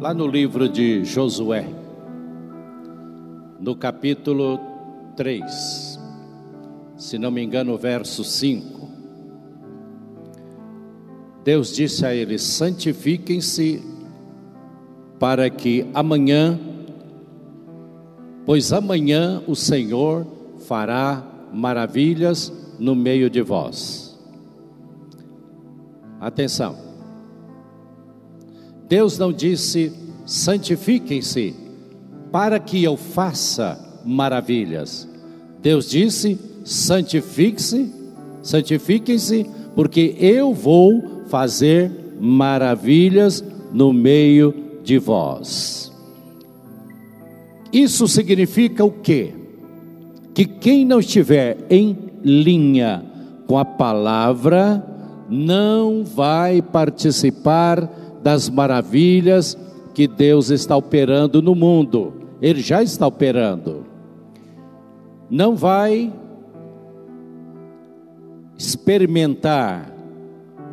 lá no livro de Josué, no capítulo 3, se não me engano, verso 5. Deus disse a eles: santifiquem-se para que amanhã, pois amanhã o Senhor fará maravilhas no meio de vós. Atenção. Deus não disse: santifiquem-se para que eu faça maravilhas. Deus disse: santifique-se, santifiquem-se, porque eu vou fazer maravilhas no meio de vós. Isso significa o quê? Que quem não estiver em linha com a palavra não vai participar das maravilhas que Deus está operando no mundo. Ele já está operando. Não vai experimentar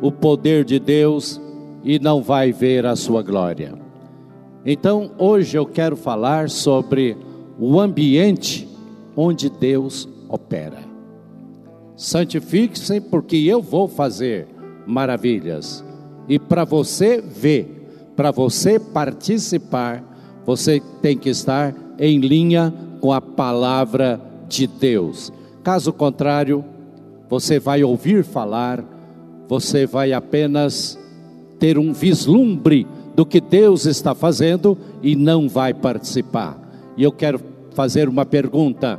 o poder de Deus e não vai ver a sua glória. Então, hoje eu quero falar sobre o ambiente onde Deus opera. Santifique-se, porque eu vou fazer maravilhas. E para você ver, para você participar, você tem que estar em linha com a palavra de Deus. Caso contrário, você vai ouvir falar, você vai apenas ter um vislumbre do que Deus está fazendo e não vai participar. E eu quero fazer uma pergunta: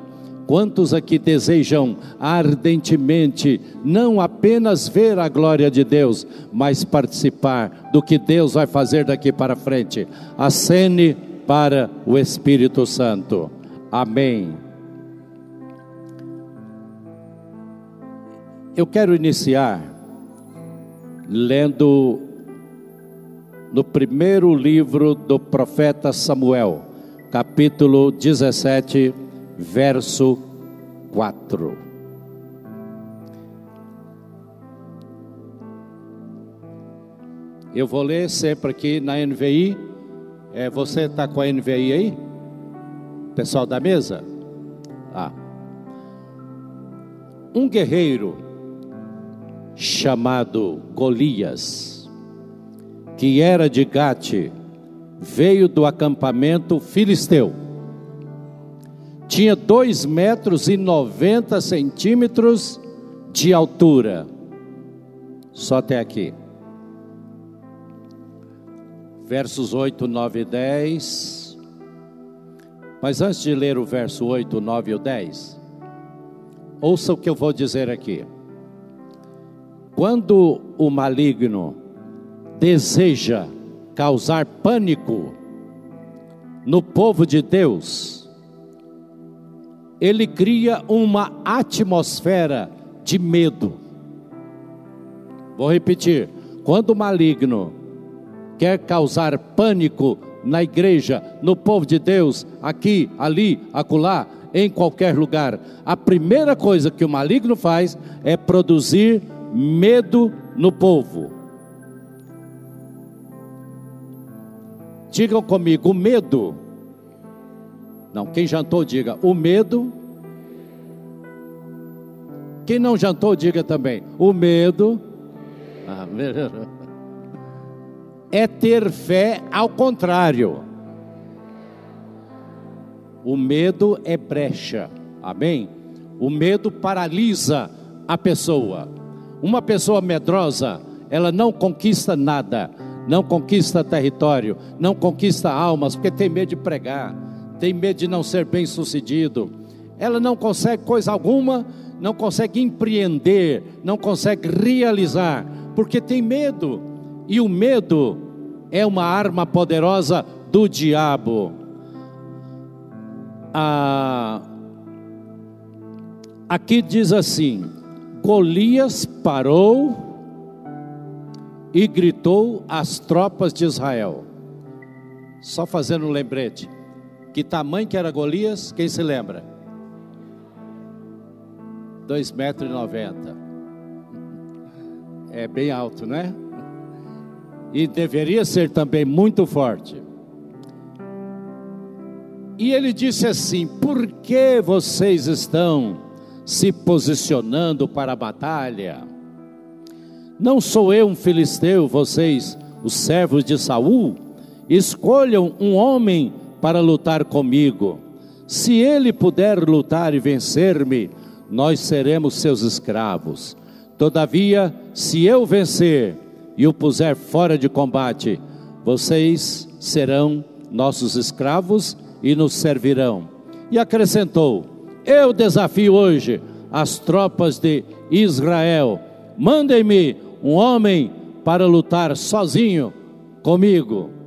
Quantos aqui desejam ardentemente não apenas ver a glória de Deus, mas participar do que Deus vai fazer daqui para frente? Acene para o Espírito Santo. Amém. Eu quero iniciar lendo no primeiro livro do profeta Samuel, capítulo 17 verso 4. Eu vou ler sempre aqui na NVI. É, você está com a NVI aí? Pessoal da mesa? Ah. Um guerreiro chamado Golias, que era de Gate, veio do acampamento filisteu tinha dois metros e noventa centímetros de altura. Só até aqui. Versos 8, 9 e 10. Mas antes de ler o verso 8, 9 e 10, ouça o que eu vou dizer aqui. Quando o maligno deseja causar pânico no povo de Deus, ele cria uma atmosfera de medo. Vou repetir: quando o maligno quer causar pânico na igreja, no povo de Deus, aqui, ali, acolá, em qualquer lugar, a primeira coisa que o maligno faz é produzir medo no povo. Digam comigo, medo não, quem jantou, diga o medo. Quem não jantou, diga também o medo. Ah, é ter fé ao contrário. O medo é brecha, amém? O medo paralisa a pessoa. Uma pessoa medrosa, ela não conquista nada, não conquista território, não conquista almas, porque tem medo de pregar tem medo de não ser bem sucedido, ela não consegue coisa alguma, não consegue empreender, não consegue realizar, porque tem medo, e o medo é uma arma poderosa do diabo. Ah, aqui diz assim: Golias parou e gritou às tropas de Israel. Só fazendo um lembrete. Que tamanho que era Golias? Quem se lembra? Dois metros noventa. É bem alto, né? E deveria ser também muito forte. E ele disse assim: Por que vocês estão se posicionando para a batalha? Não sou eu um filisteu, vocês, os servos de Saul? Escolham um homem para lutar comigo. Se ele puder lutar e vencer-me, nós seremos seus escravos. Todavia, se eu vencer e o puser fora de combate, vocês serão nossos escravos e nos servirão. E acrescentou: Eu desafio hoje as tropas de Israel. Mandem-me um homem para lutar sozinho comigo.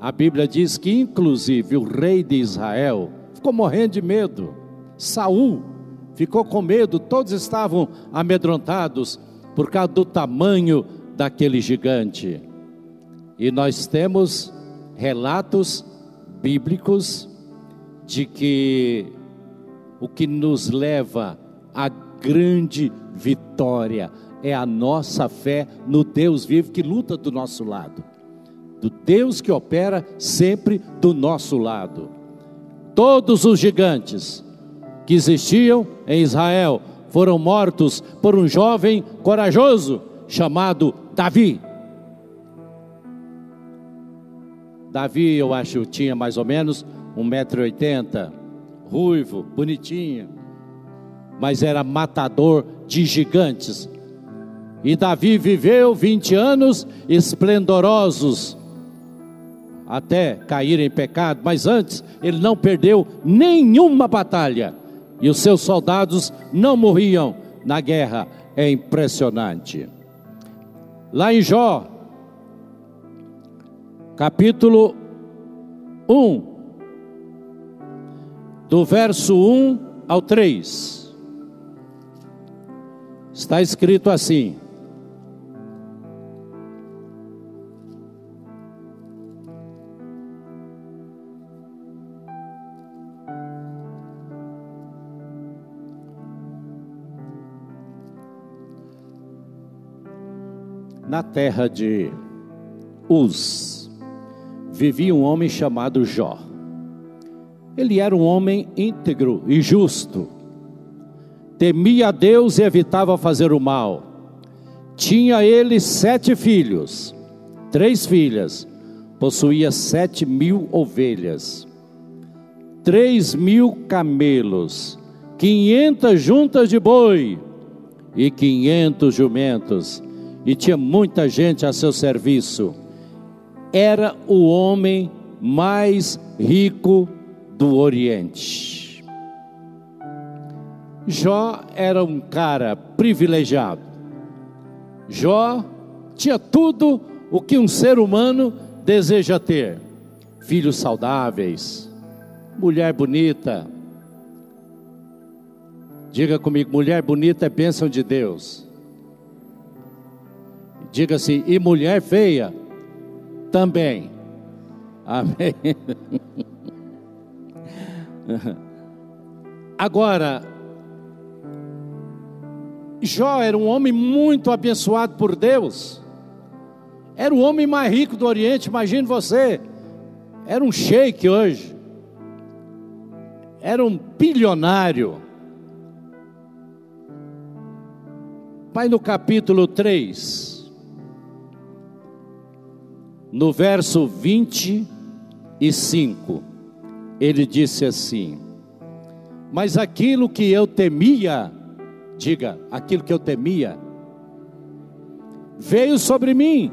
A Bíblia diz que inclusive o rei de Israel ficou morrendo de medo. Saul ficou com medo, todos estavam amedrontados por causa do tamanho daquele gigante. E nós temos relatos bíblicos de que o que nos leva à grande vitória é a nossa fé no Deus vivo que luta do nosso lado, do Deus que opera sempre do nosso lado. Todos os gigantes que existiam em Israel foram mortos por um jovem corajoso chamado Davi. Davi, eu acho, tinha mais ou menos 1,80m, ruivo, bonitinho, mas era matador de gigantes. E Davi viveu 20 anos esplendorosos, até cair em pecado, mas antes ele não perdeu nenhuma batalha e os seus soldados não morriam na guerra. É impressionante. Lá em Jó, capítulo 1, do verso 1 ao 3, está escrito assim: Na terra de Uz vivia um homem chamado Jó. Ele era um homem íntegro e justo. Temia a Deus e evitava fazer o mal. Tinha ele sete filhos, três filhas, possuía sete mil ovelhas, três mil camelos, quinhentas juntas de boi e quinhentos jumentos e tinha muita gente a seu serviço. Era o homem mais rico do Oriente. Jó era um cara privilegiado. Jó tinha tudo o que um ser humano deseja ter: filhos saudáveis, mulher bonita. Diga comigo, mulher bonita é bênção de Deus. Diga assim, e mulher feia também. Amém. Agora, Jó era um homem muito abençoado por Deus. Era o homem mais rico do Oriente, imagine você. Era um sheik hoje. Era um bilionário. Pai no capítulo 3 no verso 25, ele disse assim: Mas aquilo que eu temia, diga, aquilo que eu temia, veio sobre mim,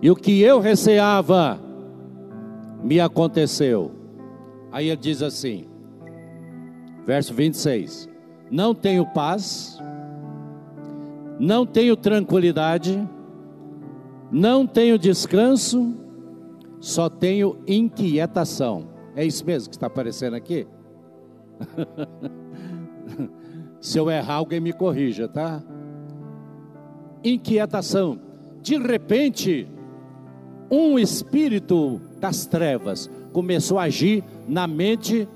e o que eu receava me aconteceu. Aí ele diz assim, verso 26: Não tenho paz, não tenho tranquilidade, não tenho descanso, só tenho inquietação. É isso mesmo que está aparecendo aqui? Se eu errar, alguém me corrija, tá? Inquietação. De repente, um espírito das trevas começou a agir na mente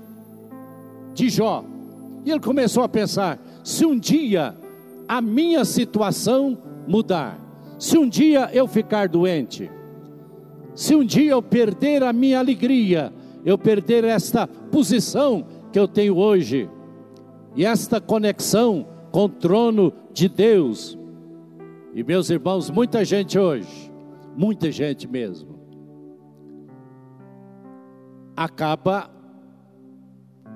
de Jó. E ele começou a pensar: se um dia a minha situação mudar, se um dia eu ficar doente, se um dia eu perder a minha alegria, eu perder esta posição que eu tenho hoje e esta conexão com o trono de Deus. E meus irmãos, muita gente hoje, muita gente mesmo, acaba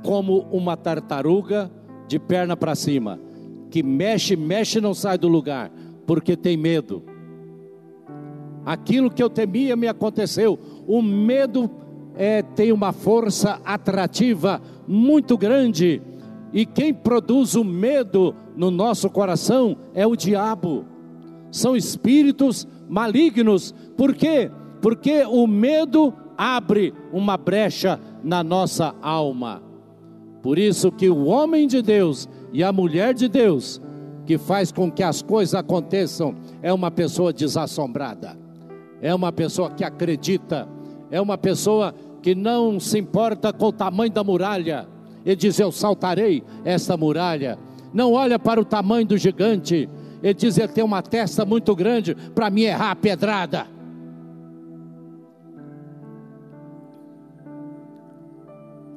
como uma tartaruga de perna para cima, que mexe, mexe e não sai do lugar, porque tem medo. Aquilo que eu temia me aconteceu. O medo é, tem uma força atrativa muito grande. E quem produz o medo no nosso coração é o diabo. São espíritos malignos. Por quê? Porque o medo abre uma brecha na nossa alma. Por isso que o homem de Deus e a mulher de Deus que faz com que as coisas aconteçam é uma pessoa desassombrada. É uma pessoa que acredita, é uma pessoa que não se importa com o tamanho da muralha. Ele diz: Eu saltarei esta muralha. Não olha para o tamanho do gigante. Ele diz: Ele tem uma testa muito grande para me errar a pedrada.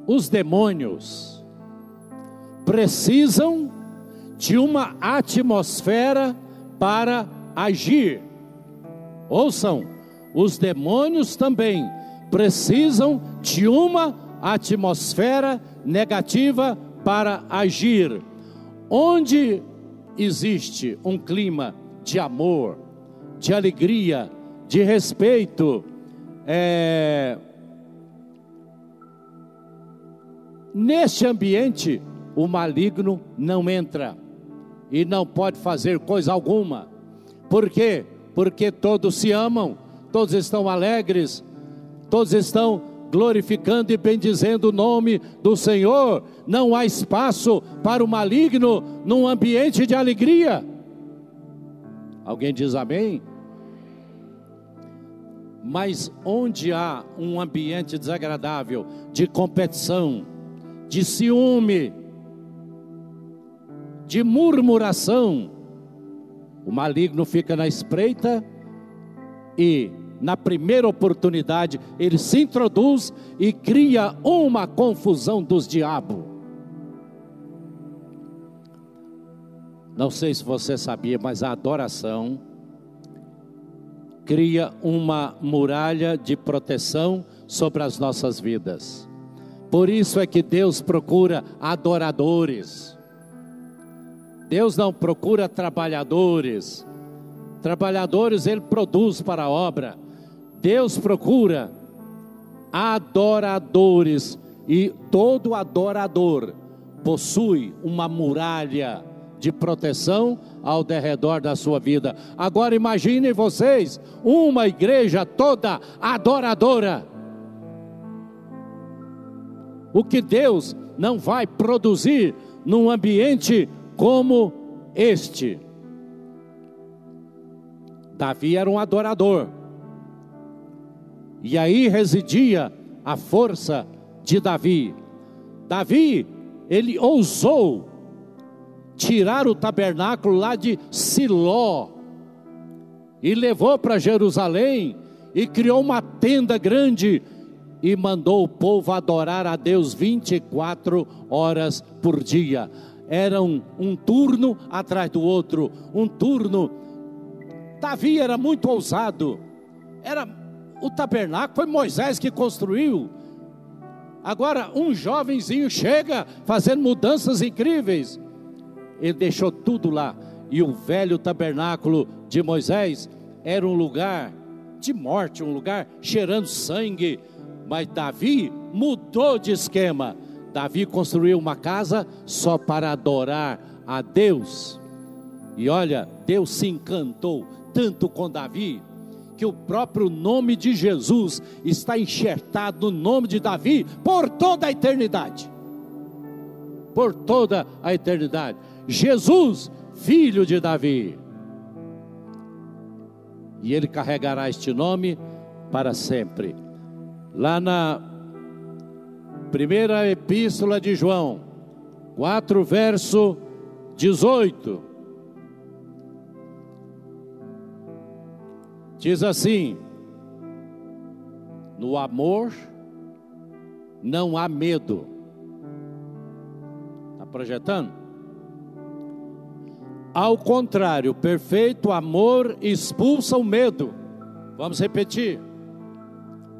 Os demônios precisam de uma atmosfera para agir. Ouçam, os demônios também precisam de uma atmosfera negativa para agir. Onde existe um clima de amor, de alegria, de respeito, é... neste ambiente o maligno não entra e não pode fazer coisa alguma. Por quê? Porque todos se amam, todos estão alegres, todos estão glorificando e bendizendo o nome do Senhor. Não há espaço para o maligno num ambiente de alegria. Alguém diz amém? Mas onde há um ambiente desagradável, de competição, de ciúme, de murmuração, o maligno fica na espreita e na primeira oportunidade, ele se introduz e cria uma confusão dos diabos. Não sei se você sabia, mas a adoração cria uma muralha de proteção sobre as nossas vidas. Por isso é que Deus procura adoradores. Deus não procura trabalhadores. Trabalhadores ele produz para a obra. Deus procura adoradores e todo adorador possui uma muralha de proteção ao derredor da sua vida. Agora imaginem vocês uma igreja toda adoradora. O que Deus não vai produzir num ambiente como este. Davi era um adorador. E aí residia a força de Davi. Davi, ele ousou tirar o tabernáculo lá de Siló e levou para Jerusalém e criou uma tenda grande e mandou o povo adorar a Deus 24 horas por dia. Era um, um turno atrás do outro, um turno. Davi era muito ousado, era o tabernáculo foi Moisés que construiu. Agora um jovenzinho chega fazendo mudanças incríveis. Ele deixou tudo lá. E o velho tabernáculo de Moisés era um lugar de morte, um lugar cheirando sangue. Mas Davi mudou de esquema. Davi construiu uma casa só para adorar a Deus. E olha, Deus se encantou tanto com Davi que o próprio nome de Jesus está enxertado no nome de Davi por toda a eternidade. Por toda a eternidade. Jesus, filho de Davi. E ele carregará este nome para sempre. Lá na primeira epístola de João, 4 verso 18. Diz assim: no amor não há medo. Está projetando? Ao contrário, perfeito amor expulsa o medo. Vamos repetir.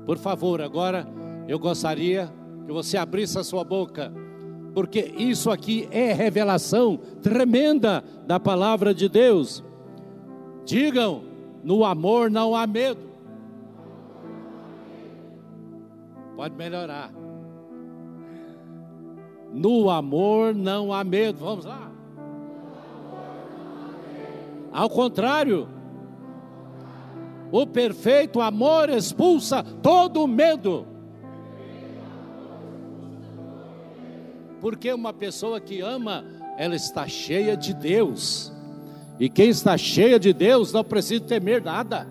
Por favor, agora eu gostaria que você abrisse a sua boca, porque isso aqui é revelação tremenda da palavra de Deus. Digam, no amor não há medo. Pode melhorar. No amor não há medo. Vamos lá. Ao contrário, o perfeito amor expulsa todo medo. Porque uma pessoa que ama, ela está cheia de Deus. E quem está cheia de Deus não precisa temer nada.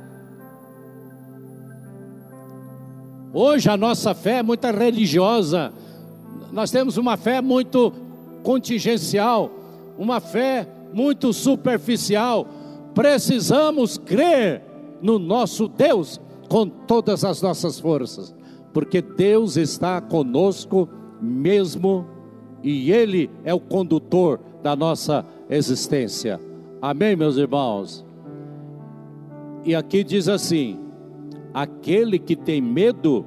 Hoje a nossa fé é muito religiosa. Nós temos uma fé muito contingencial, uma fé muito superficial. Precisamos crer no nosso Deus com todas as nossas forças, porque Deus está conosco mesmo e Ele é o condutor da nossa existência. Amém, meus irmãos? E aqui diz assim: aquele que tem medo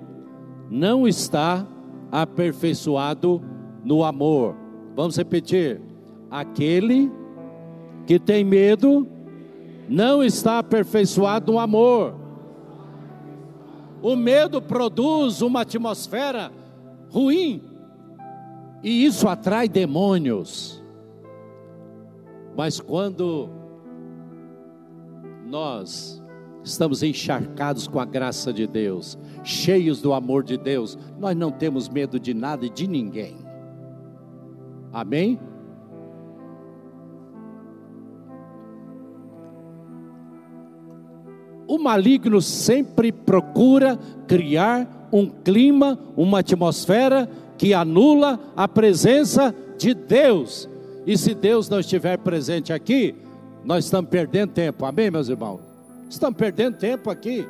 não está aperfeiçoado no amor. Vamos repetir: aquele que tem medo não está aperfeiçoado no amor. O medo produz uma atmosfera ruim e isso atrai demônios. Mas quando nós estamos encharcados com a graça de Deus, cheios do amor de Deus, nós não temos medo de nada e de ninguém. Amém? O maligno sempre procura criar um clima, uma atmosfera que anula a presença de Deus. E se Deus não estiver presente aqui, nós estamos perdendo tempo. Amém, meus irmãos? Estamos perdendo tempo aqui.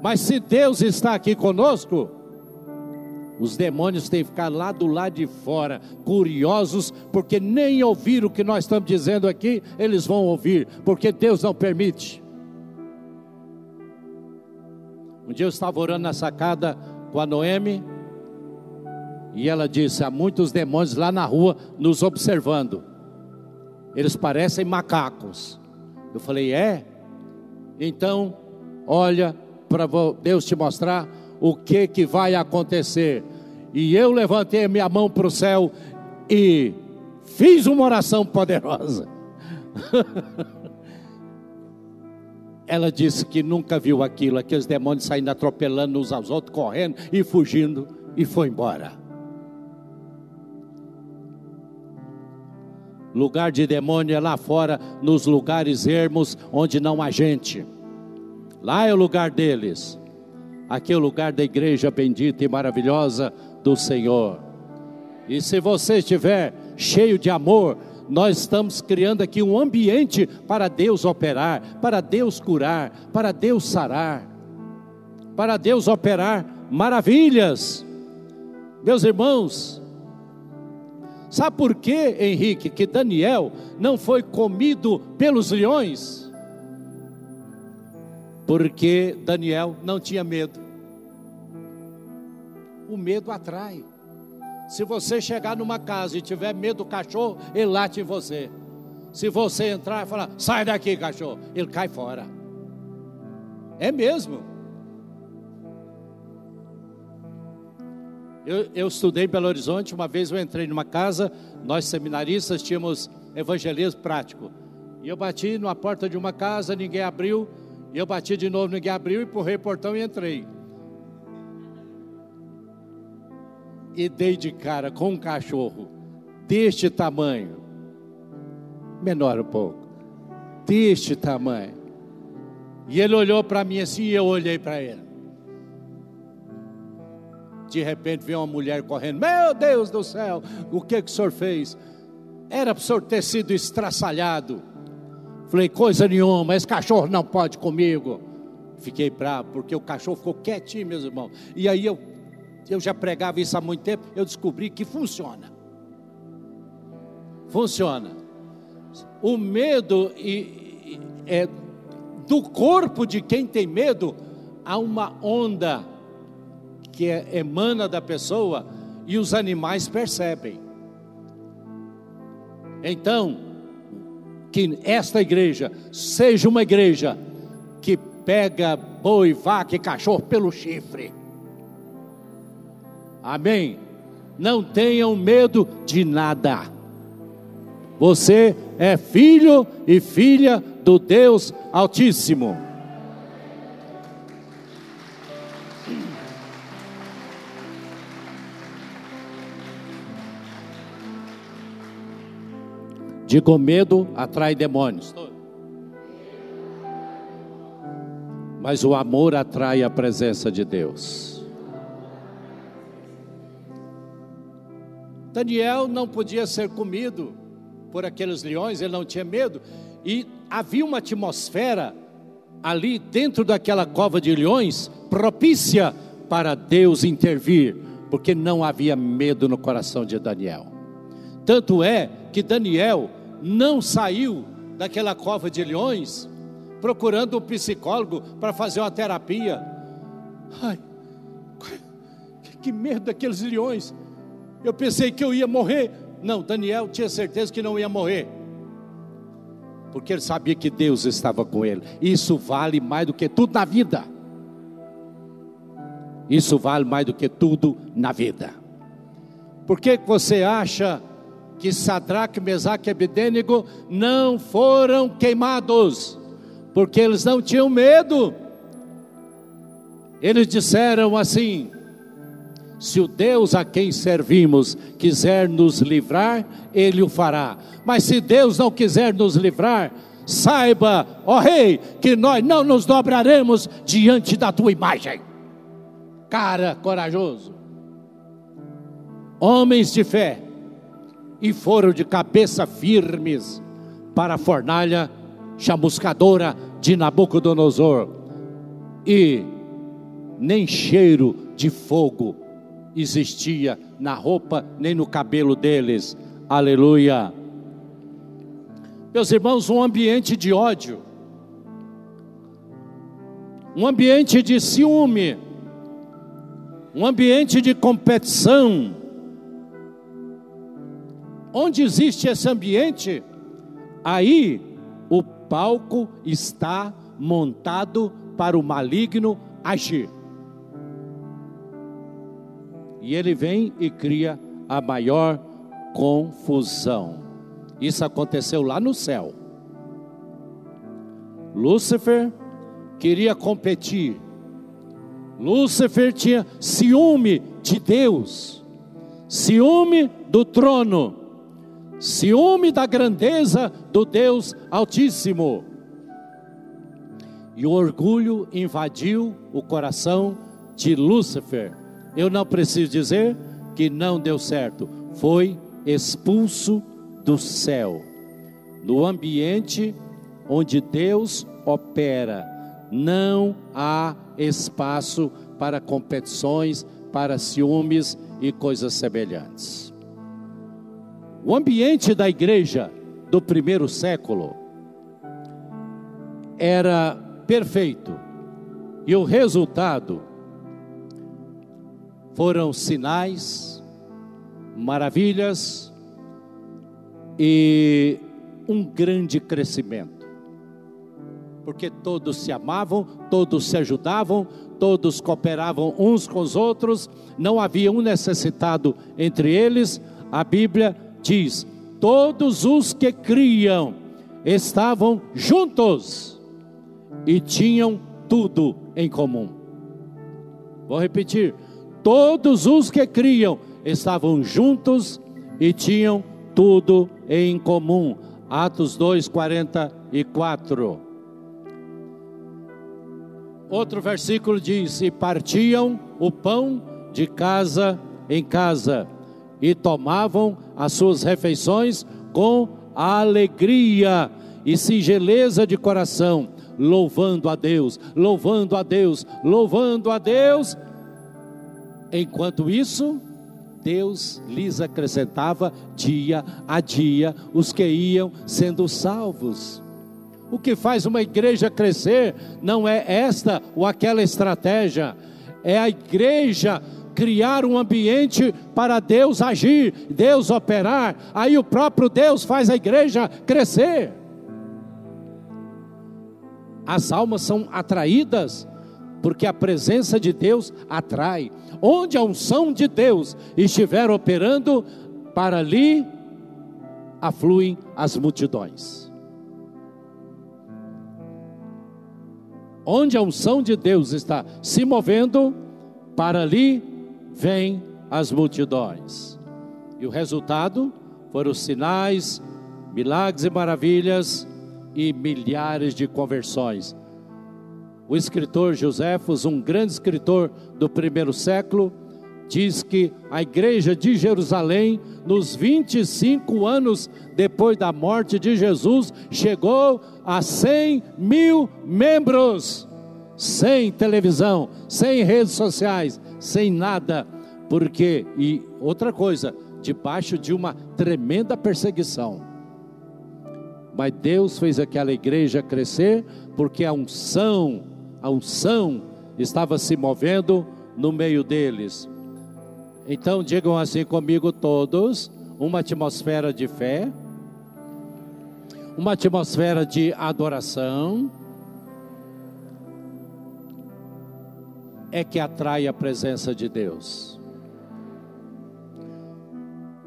Mas se Deus está aqui conosco, os demônios têm que ficar lá do lado de fora, curiosos, porque nem ouvir o que nós estamos dizendo aqui, eles vão ouvir, porque Deus não permite. Um dia eu estava orando na sacada com a Noemi, e ela disse: há muitos demônios lá na rua nos observando, eles parecem macacos. Eu falei: é? Então, olha, para Deus te mostrar o que que vai acontecer. E eu levantei a minha mão para o céu e fiz uma oração poderosa. Ela disse que nunca viu aquilo, aqueles demônios saindo atropelando uns aos outros, correndo e fugindo, e foi embora. Lugar de demônio é lá fora, nos lugares ermos, onde não há gente. Lá é o lugar deles. Aqui é o lugar da igreja bendita e maravilhosa do Senhor. E se você estiver cheio de amor, nós estamos criando aqui um ambiente para Deus operar, para Deus curar, para Deus sarar, para Deus operar maravilhas. Meus irmãos, sabe por que, Henrique, que Daniel não foi comido pelos leões? Porque Daniel não tinha medo. O medo atrai. Se você chegar numa casa e tiver medo do cachorro, ele late em você. Se você entrar e falar, sai daqui, cachorro, ele cai fora. É mesmo. Eu, eu, estudei em Belo Horizonte, uma vez eu entrei numa casa, nós seminaristas tínhamos evangelismo prático. E eu bati na porta de uma casa, ninguém abriu, e eu bati de novo, ninguém abriu, empurrei o portão e entrei. E dei de cara com um cachorro deste tamanho, menor um pouco, deste tamanho. E ele olhou para mim assim e eu olhei para ele. De repente veio uma mulher correndo: Meu Deus do céu, o que, que o senhor fez? Era para o senhor ter sido estraçalhado. Falei, coisa nenhuma, esse cachorro não pode comigo. Fiquei bravo, porque o cachorro ficou quietinho, meus irmãos. E aí eu eu já pregava isso há muito tempo, eu descobri que funciona. Funciona. O medo é do corpo de quem tem medo, há uma onda que é, emana da pessoa e os animais percebem. Então, que esta igreja seja uma igreja que pega boi, vaca e cachorro pelo chifre. Amém? Não tenham medo de nada. Você é filho e filha do Deus Altíssimo. Digo medo atrai demônios. Mas o amor atrai a presença de Deus. Daniel não podia ser comido por aqueles leões, ele não tinha medo, e havia uma atmosfera ali dentro daquela cova de leões propícia para Deus intervir, porque não havia medo no coração de Daniel. Tanto é que Daniel não saiu daquela cova de leões procurando um psicólogo para fazer uma terapia. Ai, que medo daqueles leões. Eu pensei que eu ia morrer. Não, Daniel tinha certeza que não ia morrer. Porque ele sabia que Deus estava com ele. Isso vale mais do que tudo na vida. Isso vale mais do que tudo na vida. Por que você acha que Sadraque, Mesaque e Abedênigo não foram queimados, porque eles não tinham medo. Eles disseram assim: se o Deus a quem servimos quiser nos livrar, Ele o fará. Mas se Deus não quiser nos livrar, saiba, ó Rei, que nós não nos dobraremos diante da tua imagem. Cara corajoso, homens de fé, e foram de cabeça firmes para a fornalha chamuscadora de Nabucodonosor. E nem cheiro de fogo existia na roupa nem no cabelo deles. Aleluia. Meus irmãos, um ambiente de ódio, um ambiente de ciúme, um ambiente de competição, Onde existe esse ambiente, aí o palco está montado para o maligno agir. E ele vem e cria a maior confusão. Isso aconteceu lá no céu. Lúcifer queria competir. Lúcifer tinha ciúme de Deus, ciúme do trono ciúme da grandeza do Deus Altíssimo. E o orgulho invadiu o coração de Lúcifer. Eu não preciso dizer que não deu certo, foi expulso do céu. No ambiente onde Deus opera, não há espaço para competições, para ciúmes e coisas semelhantes. O ambiente da igreja do primeiro século era perfeito, e o resultado foram sinais, maravilhas e um grande crescimento. Porque todos se amavam, todos se ajudavam, todos cooperavam uns com os outros, não havia um necessitado entre eles. A Bíblia diz: todos os que criam estavam juntos e tinham tudo em comum. Vou repetir: todos os que criam estavam juntos e tinham tudo em comum. Atos 2, 44. Outro versículo diz: E partiam o pão de casa em casa e tomavam as suas refeições com alegria e singeleza de coração, louvando a Deus, louvando a Deus, louvando a Deus Enquanto isso, Deus lhes acrescentava dia a dia os que iam sendo salvos. O que faz uma igreja crescer não é esta ou aquela estratégia, é a igreja criar um ambiente para Deus agir, Deus operar, aí o próprio Deus faz a igreja crescer. As almas são atraídas porque a presença de Deus atrai. Onde a unção de Deus estiver operando, para ali afluem as multidões. Onde a unção de Deus está se movendo, para ali vêm as multidões. E o resultado foram sinais, milagres e maravilhas e milhares de conversões. O escritor Joséfos, um grande escritor do primeiro século, diz que a igreja de Jerusalém, nos 25 anos depois da morte de Jesus, chegou a 100 mil membros, sem televisão, sem redes sociais, sem nada, porque, e outra coisa, debaixo de uma tremenda perseguição. Mas Deus fez aquela igreja crescer, porque a unção, a unção estava se movendo no meio deles. Então digam assim comigo todos: uma atmosfera de fé, uma atmosfera de adoração, é que atrai a presença de Deus.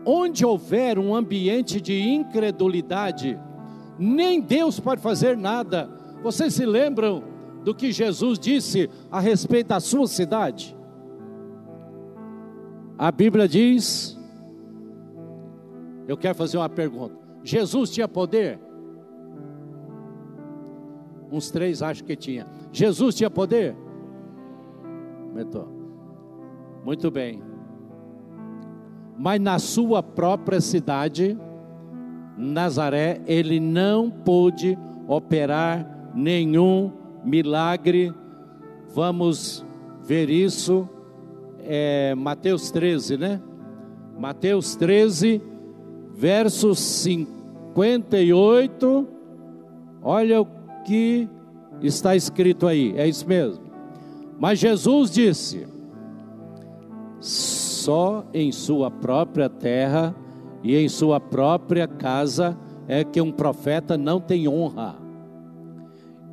Onde houver um ambiente de incredulidade, nem Deus pode fazer nada. Vocês se lembram do que Jesus disse a respeito da sua cidade? A Bíblia diz, eu quero fazer uma pergunta: Jesus tinha poder? Uns três acham que tinha. Jesus tinha poder? Aumentou. Muito bem. Mas na sua própria cidade, Nazaré, ele não pôde operar nenhum milagre. Vamos ver isso, é, Mateus 13, né? Mateus 13, verso 58. Olha o que está escrito aí, é isso mesmo. Mas Jesus disse: só em sua própria terra e em sua própria casa é que um profeta não tem honra.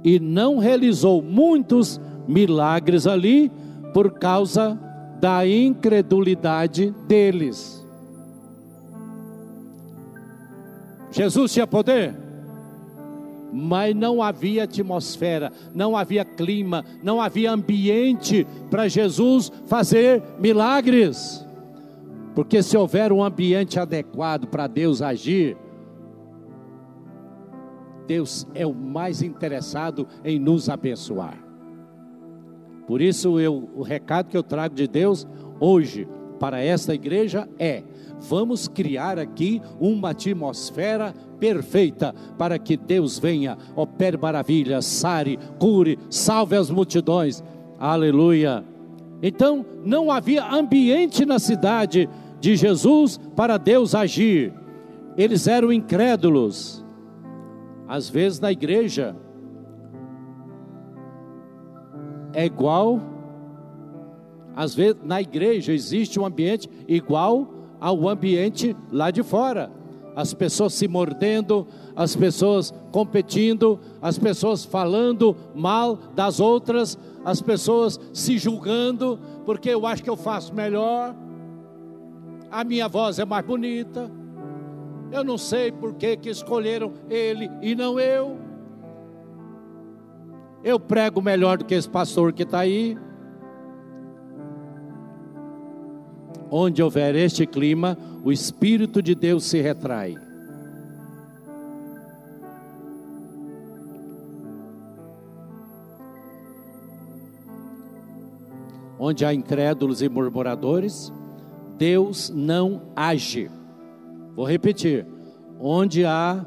E não realizou muitos milagres ali por causa da incredulidade deles. Jesus tinha poder? Mas não havia atmosfera, não havia clima, não havia ambiente para Jesus fazer milagres. Porque se houver um ambiente adequado para Deus agir, Deus é o mais interessado em nos abençoar. Por isso eu, o recado que eu trago de Deus hoje para esta igreja é: vamos criar aqui uma atmosfera perfeita para que Deus venha, opere maravilhas, sare, cure, salve as multidões. Aleluia. Então, não havia ambiente na cidade de Jesus para Deus agir. Eles eram incrédulos. Às vezes na igreja é igual às vezes na igreja existe um ambiente igual ao ambiente lá de fora as pessoas se mordendo, as pessoas competindo, as pessoas falando mal das outras, as pessoas se julgando, porque eu acho que eu faço melhor, a minha voz é mais bonita, eu não sei por que, que escolheram ele e não eu. Eu prego melhor do que esse pastor que está aí. Onde houver este clima, o Espírito de Deus se retrai. Onde há incrédulos e murmuradores, Deus não age. Vou repetir: onde há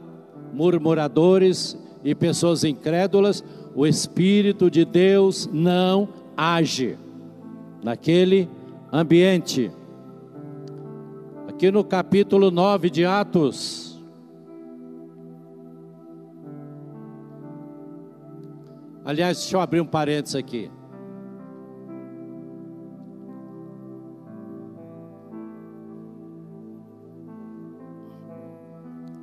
murmuradores e pessoas incrédulas, o Espírito de Deus não age naquele ambiente. Aqui no capítulo 9 de Atos. Aliás, deixa eu abrir um parênteses aqui.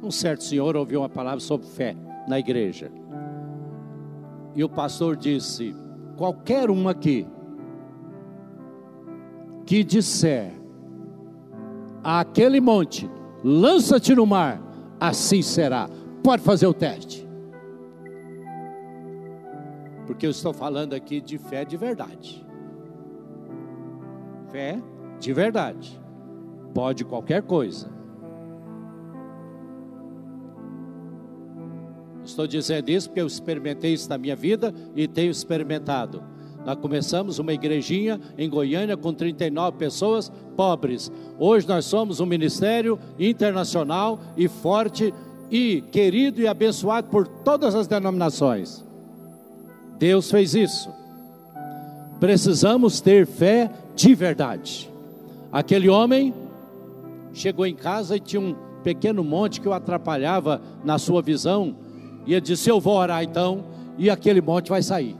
Um certo senhor ouviu uma palavra sobre fé na igreja. E o pastor disse: qualquer um aqui que disser àquele monte, lança-te no mar, assim será. Pode fazer o teste. Porque eu estou falando aqui de fé de verdade. Fé de verdade. Pode qualquer coisa. Estou dizendo isso porque eu experimentei isso na minha vida e tenho experimentado. Nós começamos uma igrejinha em Goiânia com 39 pessoas pobres. Hoje nós somos um ministério internacional e forte e querido e abençoado por todas as denominações. Deus fez isso. Precisamos ter fé de verdade. Aquele homem chegou em casa e tinha um pequeno monte que o atrapalhava na sua visão e ele disse: Eu vou orar então, e aquele monte vai sair.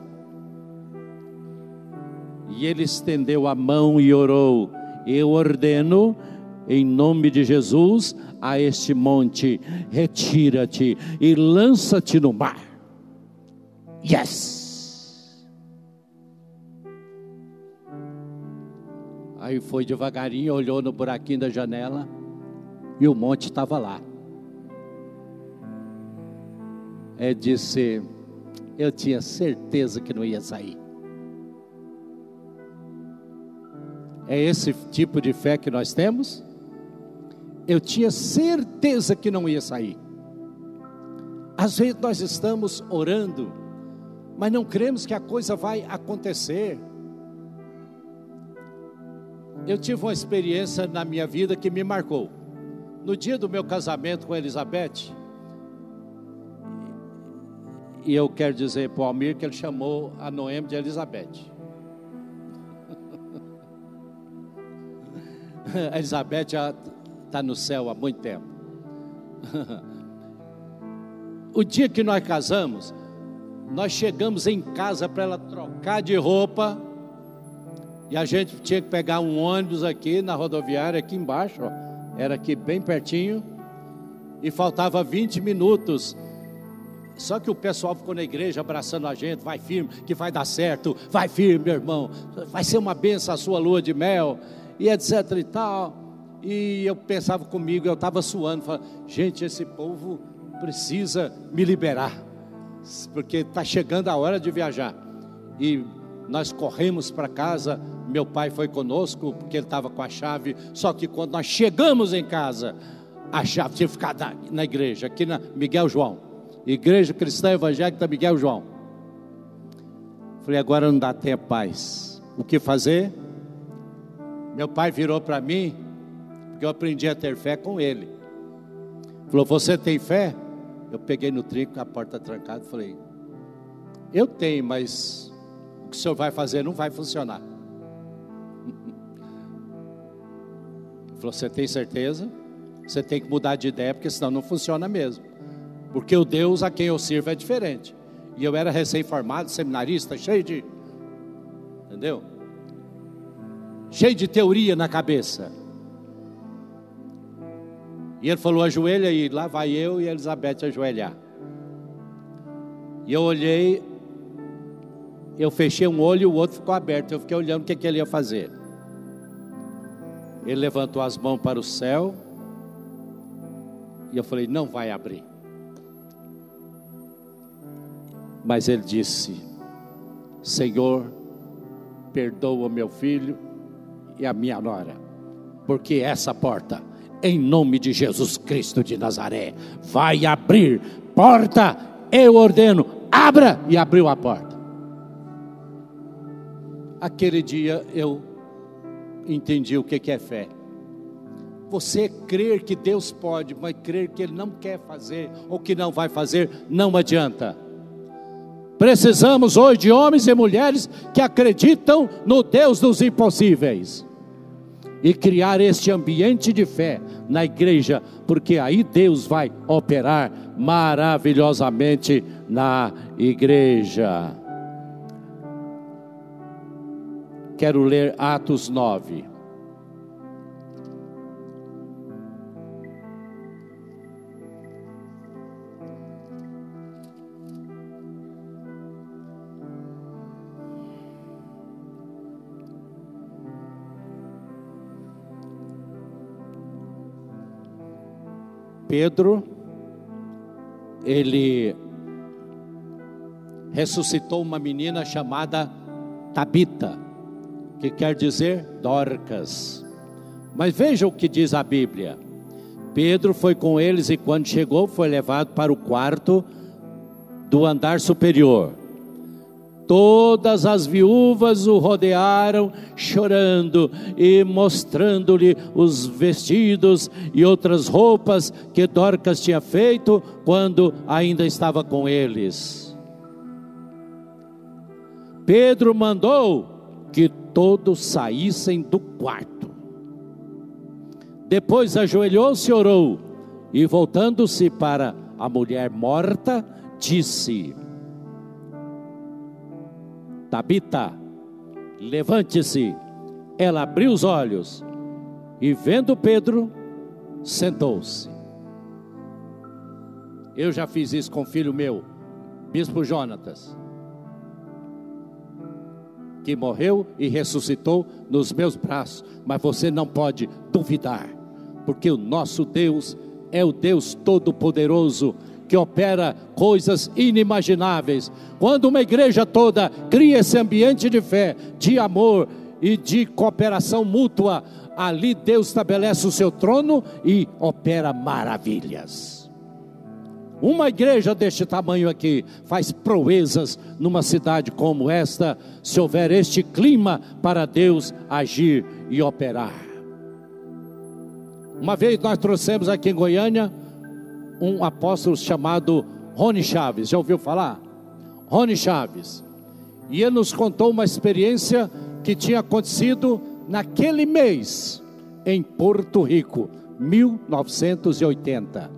E ele estendeu a mão e orou: Eu ordeno, em nome de Jesus, a este monte, retira-te e lança-te no mar. Yes! Aí foi devagarinho, olhou no buraquinho da janela e o monte estava lá é, disse: Eu tinha certeza que não ia sair. É esse tipo de fé que nós temos? Eu tinha certeza que não ia sair. Às vezes nós estamos orando, mas não cremos que a coisa vai acontecer. Eu tive uma experiência na minha vida que me marcou. No dia do meu casamento com Elizabeth, e eu quero dizer para o Almir que ele chamou a Noemi de Elizabeth. A Elizabeth já está no céu há muito tempo. O dia que nós casamos, nós chegamos em casa para ela trocar de roupa. E a gente tinha que pegar um ônibus aqui na rodoviária, aqui embaixo, ó, era aqui bem pertinho. E faltava 20 minutos só que o pessoal ficou na igreja abraçando a gente, vai firme, que vai dar certo, vai firme, meu irmão, vai ser uma benção a sua lua de mel, e etc e tal. E eu pensava comigo, eu estava suando, falando, gente, esse povo precisa me liberar, porque está chegando a hora de viajar. E nós corremos para casa, meu pai foi conosco, porque ele estava com a chave, só que quando nós chegamos em casa, a chave tinha ficado na, igreja, aqui na Miguel João. Igreja Cristã Evangélica Miguel João. Falei, agora não dá tempo mais. O que fazer? Meu pai virou para mim, porque eu aprendi a ter fé com ele. Falou, você tem fé? Eu peguei no trinco, a porta trancada, falei, eu tenho, mas o que o senhor vai fazer não vai funcionar. Ele falou, você tem certeza? Você tem que mudar de ideia, porque senão não funciona mesmo. Porque o Deus a quem eu sirvo é diferente. E eu era recém-formado, seminarista, cheio de. Entendeu? Cheio de teoria na cabeça. E ele falou: ajoelha e lá vai eu e Elizabeth ajoelhar. E eu olhei, eu fechei um olho e o outro ficou aberto. Eu fiquei olhando o que, que ele ia fazer. Ele levantou as mãos para o céu. E eu falei: não vai abrir. Mas ele disse: Senhor, perdoa meu filho e a minha nora, porque essa porta, em nome de Jesus Cristo de Nazaré, vai abrir. Porta, eu ordeno, abra! E abriu a porta. Aquele dia eu entendi o que é fé. Você crer que Deus pode, mas crer que Ele não quer fazer ou que não vai fazer, não adianta. Precisamos hoje de homens e mulheres que acreditam no Deus dos impossíveis. e criar este ambiente de fé na igreja, porque aí Deus vai operar maravilhosamente na igreja. Quero ler Atos 9. Pedro, ele ressuscitou uma menina chamada Tabita, que quer dizer Dorcas. Mas veja o que diz a Bíblia. Pedro foi com eles e quando chegou foi levado para o quarto do andar superior. Todas as viúvas o rodearam, chorando e mostrando-lhe os vestidos e outras roupas que Dorcas tinha feito quando ainda estava com eles. Pedro mandou que todos saíssem do quarto. Depois ajoelhou-se e orou, e voltando-se para a mulher morta, disse: Tabita, levante-se. Ela abriu os olhos e, vendo Pedro, sentou-se. Eu já fiz isso com o filho meu, Bispo Jonatas, que morreu e ressuscitou nos meus braços, mas você não pode duvidar, porque o nosso Deus é o Deus Todo-Poderoso que opera coisas inimagináveis. Quando uma igreja toda cria esse ambiente de fé, de amor e de cooperação mútua, ali Deus estabelece o seu trono e opera maravilhas. Uma igreja deste tamanho aqui faz proezas numa cidade como esta, se houver este clima para Deus agir e operar. Uma vez nós trouxemos aqui em Goiânia um apóstolo chamado Rony Chaves. Já ouviu falar? Rony Chaves. E ele nos contou uma experiência que tinha acontecido naquele mês em Porto Rico, 1980.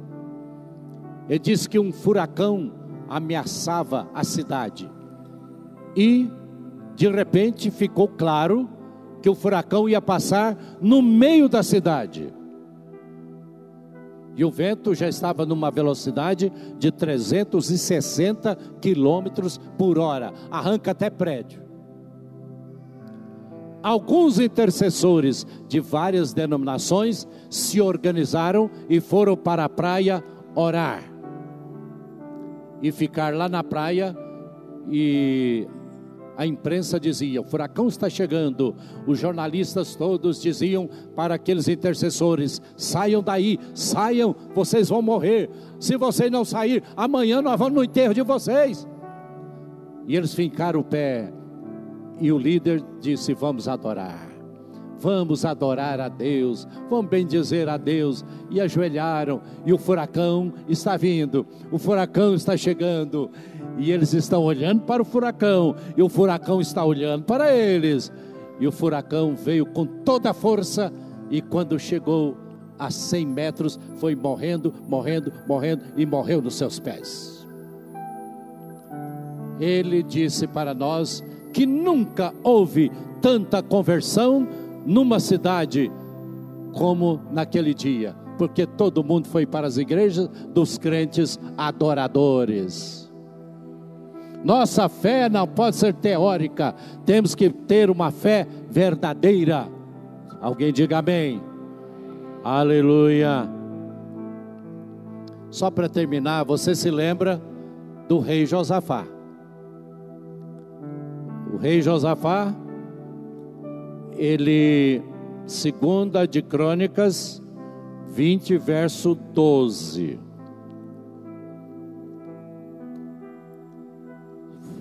Ele disse que um furacão ameaçava a cidade. E de repente ficou claro que o furacão ia passar no meio da cidade. E o vento já estava numa velocidade de 360 quilômetros por hora, arranca até prédio. Alguns intercessores de várias denominações se organizaram e foram para a praia orar. E ficar lá na praia e a imprensa dizia: o furacão está chegando. Os jornalistas todos diziam para aqueles intercessores: saiam daí, saiam, vocês vão morrer. Se vocês não sair, amanhã nós vamos no enterro de vocês. E eles fincaram o pé. E o líder disse: Vamos adorar. Vamos adorar a Deus, vamos bendizer a Deus. E ajoelharam, e o furacão está vindo, o furacão está chegando, e eles estão olhando para o furacão, e o furacão está olhando para eles. E o furacão veio com toda a força, e quando chegou a 100 metros, foi morrendo, morrendo, morrendo, e morreu nos seus pés. Ele disse para nós que nunca houve tanta conversão numa cidade como naquele dia, porque todo mundo foi para as igrejas dos crentes adoradores. Nossa fé não pode ser teórica, temos que ter uma fé verdadeira. Alguém diga amém. Aleluia. Só para terminar, você se lembra do rei Josafá? O rei Josafá ele, segunda de Crônicas 20, verso 12.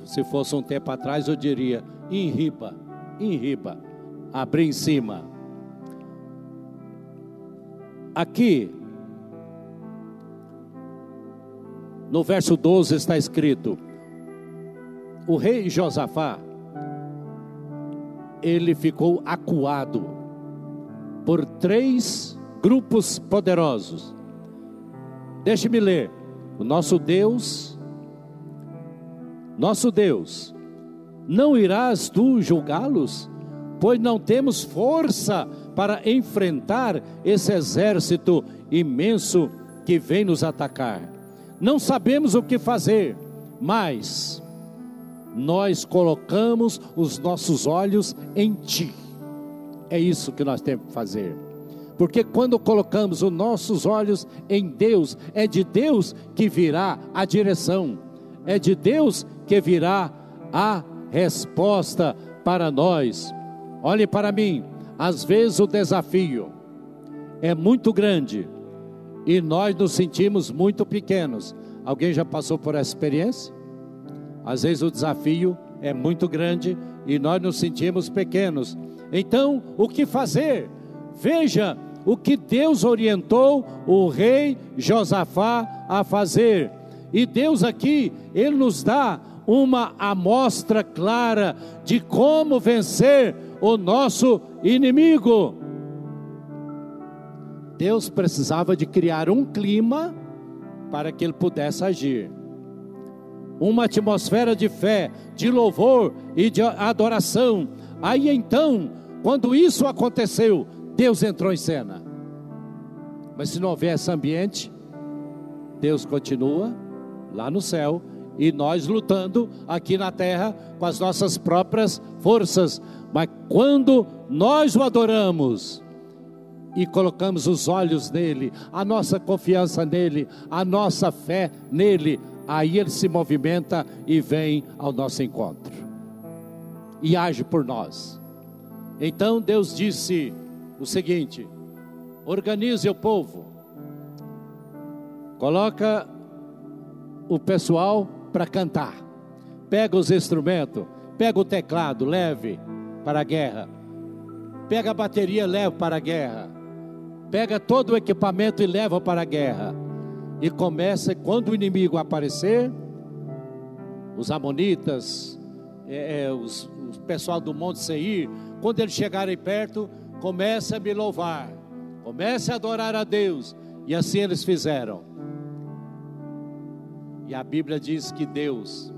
Se fosse um tempo atrás, eu diria: enriba, enriba, abre em cima. Aqui, no verso 12 está escrito: o rei Josafá ele ficou acuado. por três grupos poderosos. Deixe-me ler. O nosso Deus, nosso Deus, não irás tu julgá-los? Pois não temos força para enfrentar esse exército imenso que vem nos atacar. Não sabemos o que fazer, mas nós colocamos os nossos olhos em Ti. É isso que nós temos que fazer. Porque quando colocamos os nossos olhos em Deus, é de Deus que virá a direção, é de Deus que virá a resposta para nós. Olhe para mim, às vezes o desafio é muito grande e nós nos sentimos muito pequenos. Alguém já passou por essa experiência? Às vezes o desafio é muito grande e nós nos sentimos pequenos. Então, o que fazer? Veja o que Deus orientou o rei Josafá a fazer. E Deus aqui, ele nos dá uma amostra clara de como vencer o nosso inimigo. Deus precisava de criar um clima para que ele pudesse agir. Uma atmosfera de fé, de louvor e de adoração. Aí então, quando isso aconteceu, Deus entrou em cena. Mas se não houver esse ambiente, Deus continua lá no céu e nós lutando aqui na terra com as nossas próprias forças. Mas quando nós o adoramos e colocamos os olhos nele, a nossa confiança nele, a nossa fé nele, aí ele se movimenta e vem ao nosso encontro e age por nós. Então Deus disse o seguinte: organize o povo, coloca o pessoal para cantar. Pega os instrumentos, pega o teclado, leve para a guerra. Pega a bateria, leva para a guerra. Pega todo o equipamento e leva para a guerra. E começa, quando o inimigo aparecer, os amonitas, é, é, os, o pessoal do Monte Seir, quando eles chegarem perto, comece a me louvar, comece a adorar a Deus. E assim eles fizeram. E a Bíblia diz que Deus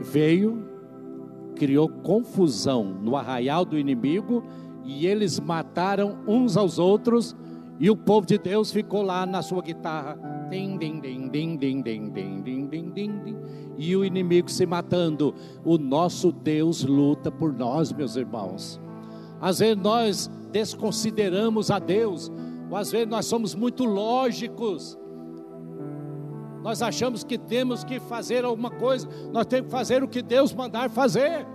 veio, criou confusão no arraial do inimigo e eles mataram uns aos outros e o povo de Deus ficou lá na sua guitarra, din, din, din, din, din, din, din, din, din, din, e o inimigo se matando. O nosso Deus luta por nós, meus irmãos. Às vezes nós desconsideramos a Deus, ou às vezes nós somos muito lógicos nós achamos que temos que fazer alguma coisa, nós temos que fazer o que Deus mandar fazer.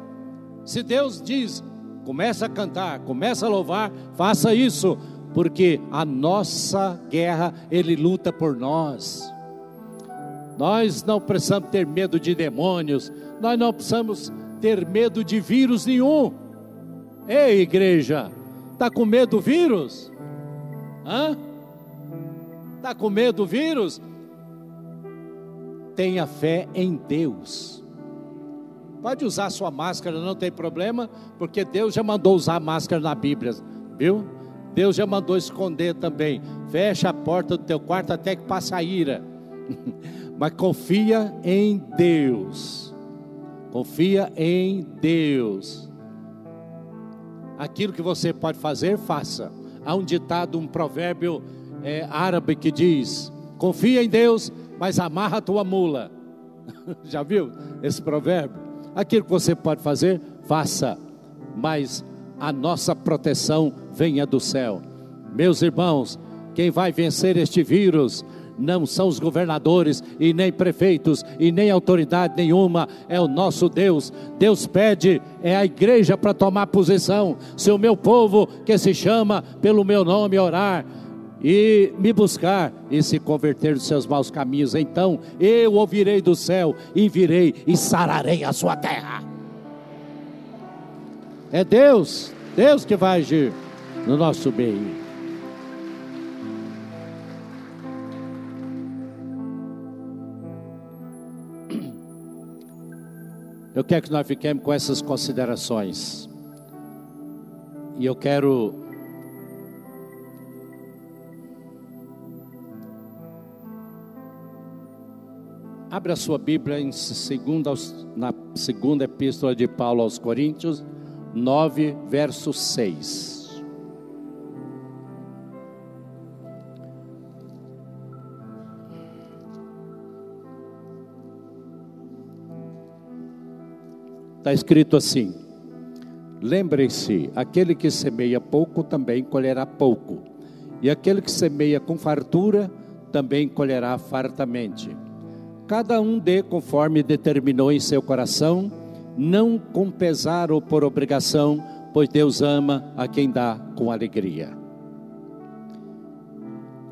Se Deus diz, começa a cantar, começa a louvar, faça isso, porque a nossa guerra, Ele luta por nós. Nós não precisamos ter medo de demônios, nós não precisamos ter medo de vírus nenhum. Ei, igreja, está com medo do vírus? Hã? Está com medo do vírus? tenha fé em Deus. Pode usar sua máscara, não tem problema, porque Deus já mandou usar máscara na Bíblia, viu? Deus já mandou esconder também. Fecha a porta do teu quarto até que passe a ira. Mas confia em Deus. Confia em Deus. Aquilo que você pode fazer, faça. Há um ditado, um provérbio é, árabe que diz: confia em Deus mas amarra a tua mula. Já viu esse provérbio? Aquilo que você pode fazer, faça, mas a nossa proteção venha do céu. Meus irmãos, quem vai vencer este vírus não são os governadores e nem prefeitos e nem autoridade nenhuma, é o nosso Deus. Deus pede, é a igreja para tomar posição. Se o meu povo que se chama pelo meu nome orar, e me buscar e se converter dos seus maus caminhos, então eu ouvirei do céu e virei e sararei a sua terra. É Deus, Deus que vai agir no nosso meio. Eu quero que nós fiquemos com essas considerações. E eu quero Abra sua Bíblia em segunda, na segunda epístola de Paulo aos Coríntios, 9, verso 6. Está escrito assim: Lembrem-se, aquele que semeia pouco também colherá pouco, e aquele que semeia com fartura também colherá fartamente. Cada um dê conforme determinou em seu coração, não com pesar ou por obrigação, pois Deus ama a quem dá com alegria.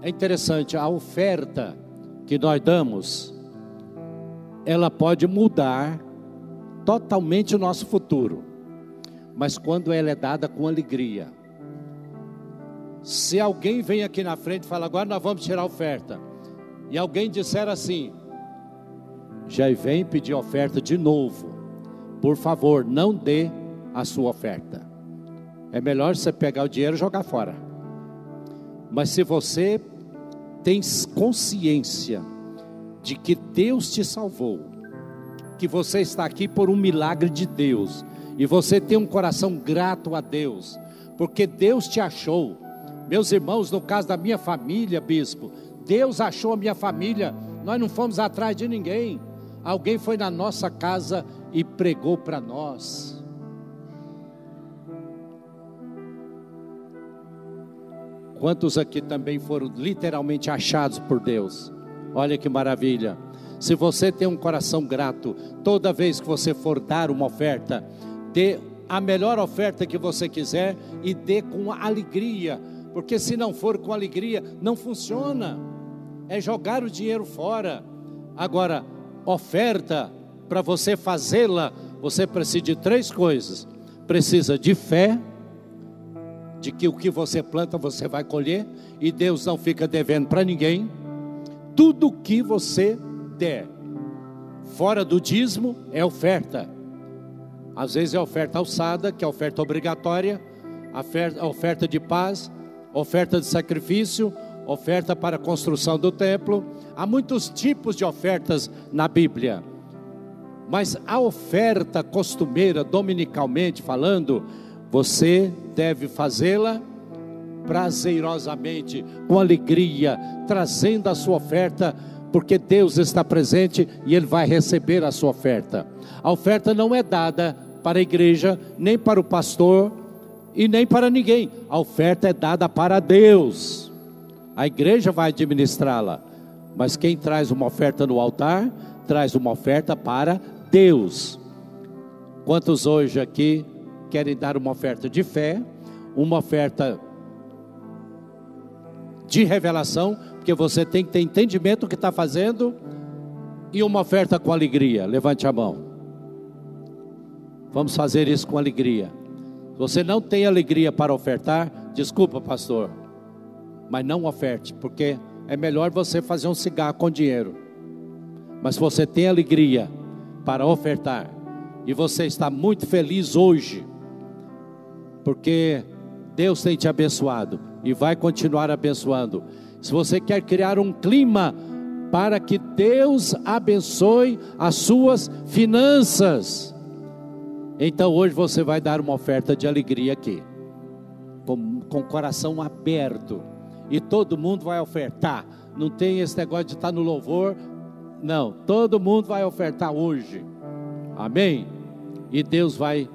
É interessante, a oferta que nós damos, ela pode mudar totalmente o nosso futuro, mas quando ela é dada com alegria. Se alguém vem aqui na frente e fala, agora nós vamos tirar a oferta, e alguém disser assim, já vem pedir oferta de novo. Por favor, não dê a sua oferta. É melhor você pegar o dinheiro e jogar fora. Mas se você tem consciência de que Deus te salvou, que você está aqui por um milagre de Deus, e você tem um coração grato a Deus, porque Deus te achou. Meus irmãos, no caso da minha família, bispo, Deus achou a minha família, nós não fomos atrás de ninguém. Alguém foi na nossa casa e pregou para nós. Quantos aqui também foram literalmente achados por Deus? Olha que maravilha. Se você tem um coração grato, toda vez que você for dar uma oferta, dê a melhor oferta que você quiser e dê com alegria, porque se não for com alegria, não funciona. É jogar o dinheiro fora. Agora, oferta, para você fazê-la, você precisa de três coisas: precisa de fé, de que o que você planta você vai colher, e Deus não fica devendo para ninguém. Tudo que você der, fora do dízimo, é oferta. Às vezes é oferta alçada, que é oferta obrigatória, oferta de paz, oferta de sacrifício, oferta para a construção do templo. Há muitos tipos de ofertas na Bíblia. Mas a oferta costumeira, dominicalmente falando, você deve fazê-la prazerosamente, com alegria, trazendo a sua oferta, porque Deus está presente e Ele vai receber a sua oferta. A oferta não é dada para a igreja, nem para o pastor e nem para ninguém. A oferta é dada para Deus. A igreja vai administrá-la, mas quem traz uma oferta no altar, traz uma oferta para Deus. Quantos hoje aqui querem dar uma oferta de fé, uma oferta de revelação, porque você tem que ter entendimento do que está fazendo, e uma oferta com alegria? Levante a mão. Vamos fazer isso com alegria. Se você não tem alegria para ofertar, desculpa, pastor mas não oferte, porque é melhor você fazer um cigarro com dinheiro. Mas se você tem alegria para ofertar, e você está muito feliz hoje, porque Deus tem te abençoado e vai continuar abençoando. Se você quer criar um clima para que Deus abençoe as suas finanças, então hoje você vai dar uma oferta de alegria aqui, com, com o coração aberto e todo mundo vai ofertar. Não tem esse negócio de estar no louvor. Não, todo mundo vai ofertar hoje. Amém? E Deus vai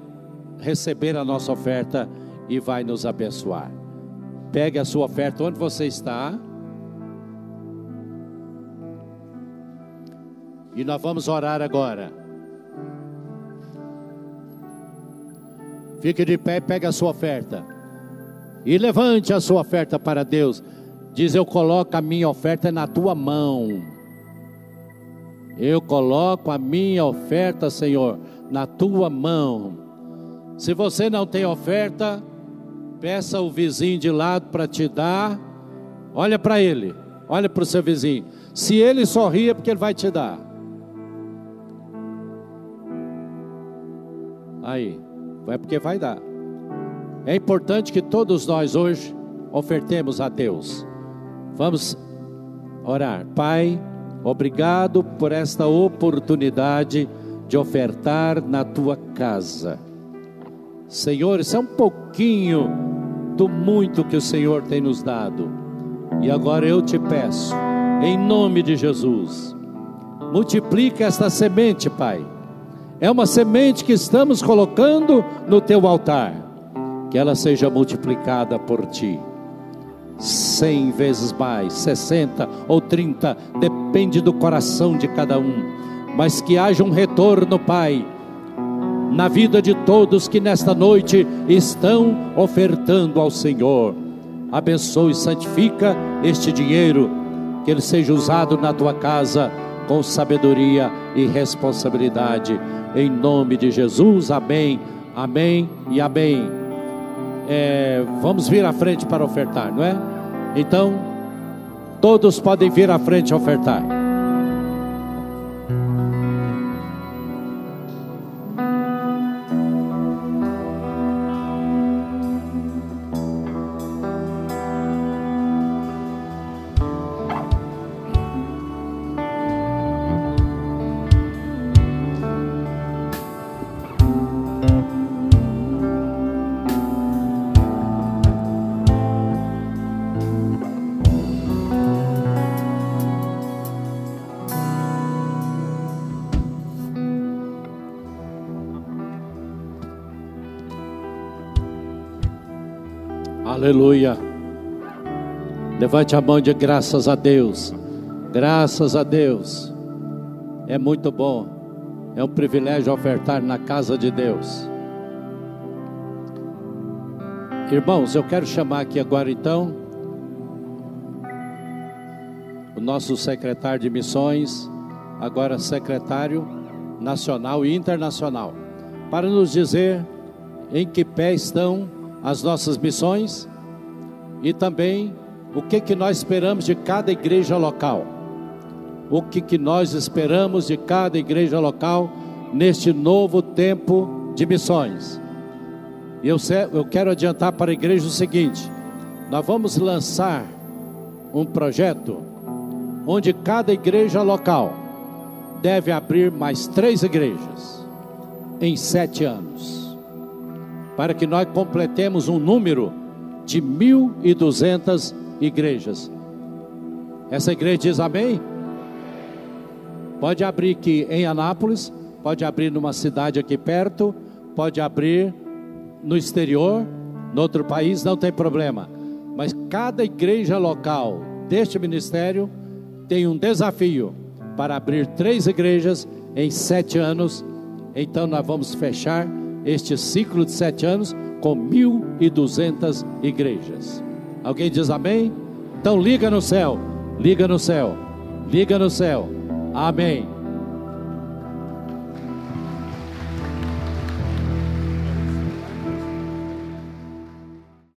receber a nossa oferta e vai nos abençoar. Pegue a sua oferta onde você está. E nós vamos orar agora. Fique de pé pegue a sua oferta e levante a sua oferta para Deus. Diz: Eu coloco a minha oferta na tua mão. Eu coloco a minha oferta, Senhor, na tua mão. Se você não tem oferta, peça o vizinho de lado para te dar. Olha para ele, olha para o seu vizinho. Se ele sorrir, é porque ele vai te dar. Aí, é porque vai dar. É importante que todos nós hoje ofertemos a Deus. Vamos orar. Pai, Obrigado por esta oportunidade de ofertar na tua casa. Senhor, isso é um pouquinho do muito que o Senhor tem nos dado. E agora eu te peço, em nome de Jesus, multiplica esta semente, Pai. É uma semente que estamos colocando no teu altar, que ela seja multiplicada por ti. Cem vezes mais, sessenta ou trinta, depende do coração de cada um, mas que haja um retorno, Pai, na vida de todos que nesta noite estão ofertando ao Senhor. Abençoe e santifica este dinheiro, que ele seja usado na tua casa com sabedoria e responsabilidade. Em nome de Jesus, amém, amém e amém. É, vamos vir à frente para ofertar, não é? Então, todos podem vir à frente ofertar. Levante a mão de graças a Deus. Graças a Deus. É muito bom. É um privilégio ofertar na casa de Deus. Irmãos, eu quero chamar aqui agora então o nosso secretário de missões, agora secretário nacional e internacional, para nos dizer em que pé estão as nossas missões e também o que que nós esperamos de cada igreja local. O que que nós esperamos de cada igreja local neste novo tempo de missões. E eu, eu quero adiantar para a igreja o seguinte: nós vamos lançar um projeto onde cada igreja local deve abrir mais três igrejas em sete anos, para que nós completemos um número de 1.200 igrejas. Essa igreja diz amém? Pode abrir aqui em Anápolis, pode abrir numa cidade aqui perto, pode abrir no exterior, no outro país, não tem problema. Mas cada igreja local deste ministério tem um desafio para abrir três igrejas em sete anos. Então nós vamos fechar este ciclo de sete anos com 1.200 igrejas. Alguém diz amém? Então liga no céu, liga no céu, liga no céu. Amém.